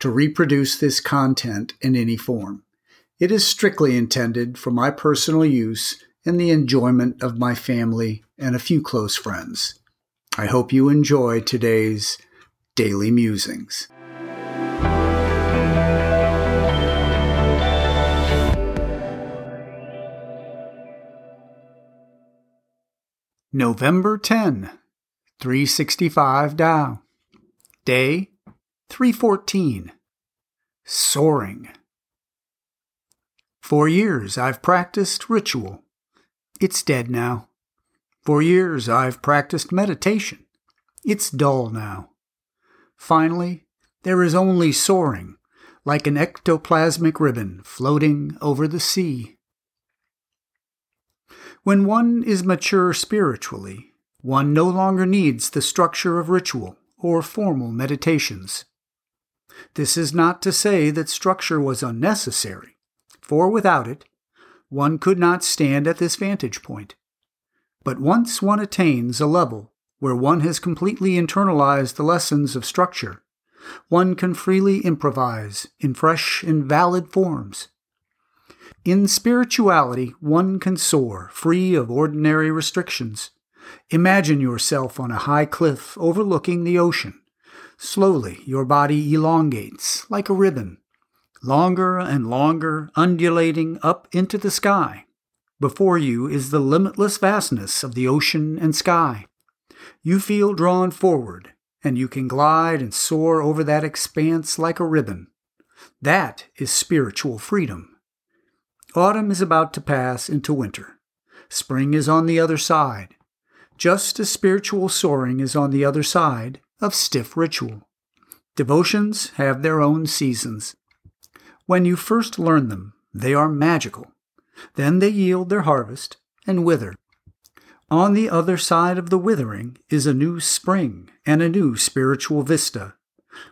to reproduce this content in any form. It is strictly intended for my personal use and the enjoyment of my family and a few close friends. I hope you enjoy today's Daily Musings. November 10, 365 Tao. Day 314. Soaring. For years I've practiced ritual. It's dead now. For years I've practiced meditation. It's dull now. Finally, there is only soaring, like an ectoplasmic ribbon floating over the sea. When one is mature spiritually, one no longer needs the structure of ritual or formal meditations. This is not to say that structure was unnecessary, for without it, one could not stand at this vantage point. But once one attains a level where one has completely internalized the lessons of structure, one can freely improvise in fresh and valid forms in spirituality, one can soar, free of ordinary restrictions. Imagine yourself on a high cliff overlooking the ocean. Slowly, your body elongates like a ribbon, longer and longer, undulating up into the sky. Before you is the limitless vastness of the ocean and sky. You feel drawn forward, and you can glide and soar over that expanse like a ribbon. That is spiritual freedom. Autumn is about to pass into winter. Spring is on the other side, just as spiritual soaring is on the other side of stiff ritual. Devotions have their own seasons. When you first learn them, they are magical. Then they yield their harvest and wither. On the other side of the withering is a new spring and a new spiritual vista.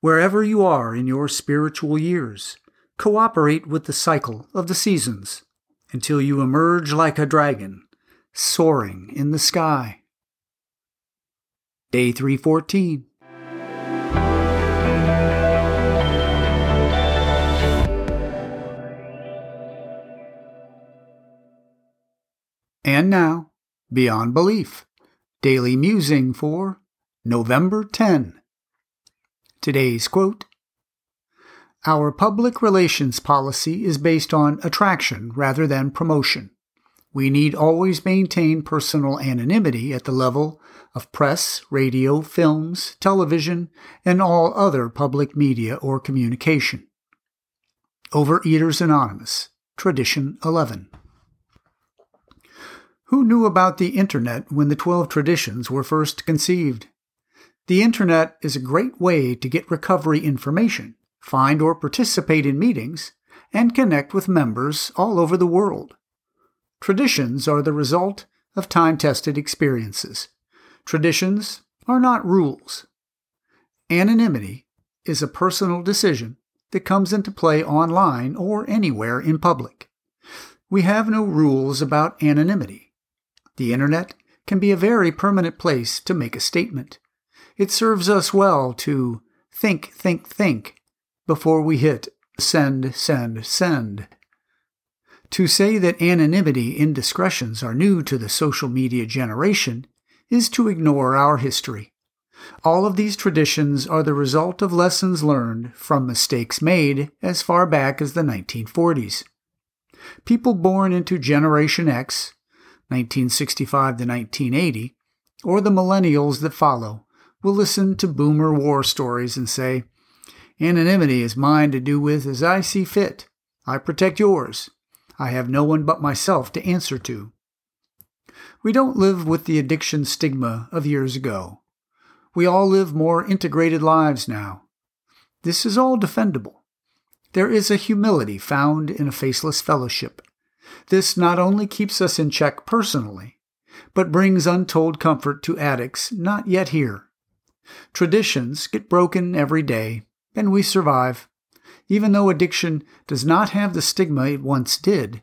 Wherever you are in your spiritual years, Cooperate with the cycle of the seasons until you emerge like a dragon, soaring in the sky. Day 314. And now, Beyond Belief, Daily Musing for November 10. Today's quote our public relations policy is based on attraction rather than promotion. We need always maintain personal anonymity at the level of press, radio, films, television, and all other public media or communication. Overeaters Anonymous, Tradition 11. Who knew about the Internet when the 12 traditions were first conceived? The Internet is a great way to get recovery information find or participate in meetings, and connect with members all over the world. Traditions are the result of time tested experiences. Traditions are not rules. Anonymity is a personal decision that comes into play online or anywhere in public. We have no rules about anonymity. The Internet can be a very permanent place to make a statement. It serves us well to think, think, think, before we hit send, send, send. To say that anonymity indiscretions are new to the social media generation is to ignore our history. All of these traditions are the result of lessons learned from mistakes made as far back as the 1940s. People born into Generation X, 1965 to 1980, or the millennials that follow, will listen to boomer war stories and say, Anonymity is mine to do with as I see fit. I protect yours. I have no one but myself to answer to. We don't live with the addiction stigma of years ago. We all live more integrated lives now. This is all defendable. There is a humility found in a faceless fellowship. This not only keeps us in check personally, but brings untold comfort to addicts not yet here. Traditions get broken every day, and we survive. Even though addiction does not have the stigma it once did,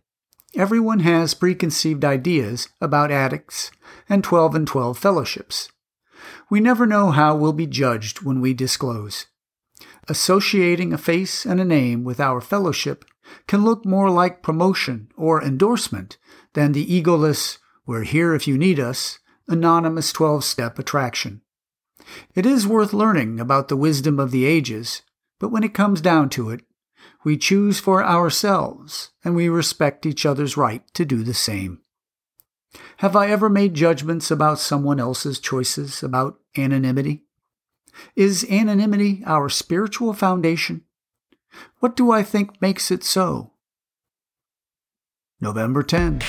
everyone has preconceived ideas about addicts and 12 and 12 fellowships. We never know how we'll be judged when we disclose. Associating a face and a name with our fellowship can look more like promotion or endorsement than the egoless, we're here if you need us, anonymous 12 step attraction. It is worth learning about the wisdom of the ages, but when it comes down to it, we choose for ourselves and we respect each other's right to do the same. Have I ever made judgments about someone else's choices about anonymity? Is anonymity our spiritual foundation? What do I think makes it so? November 10.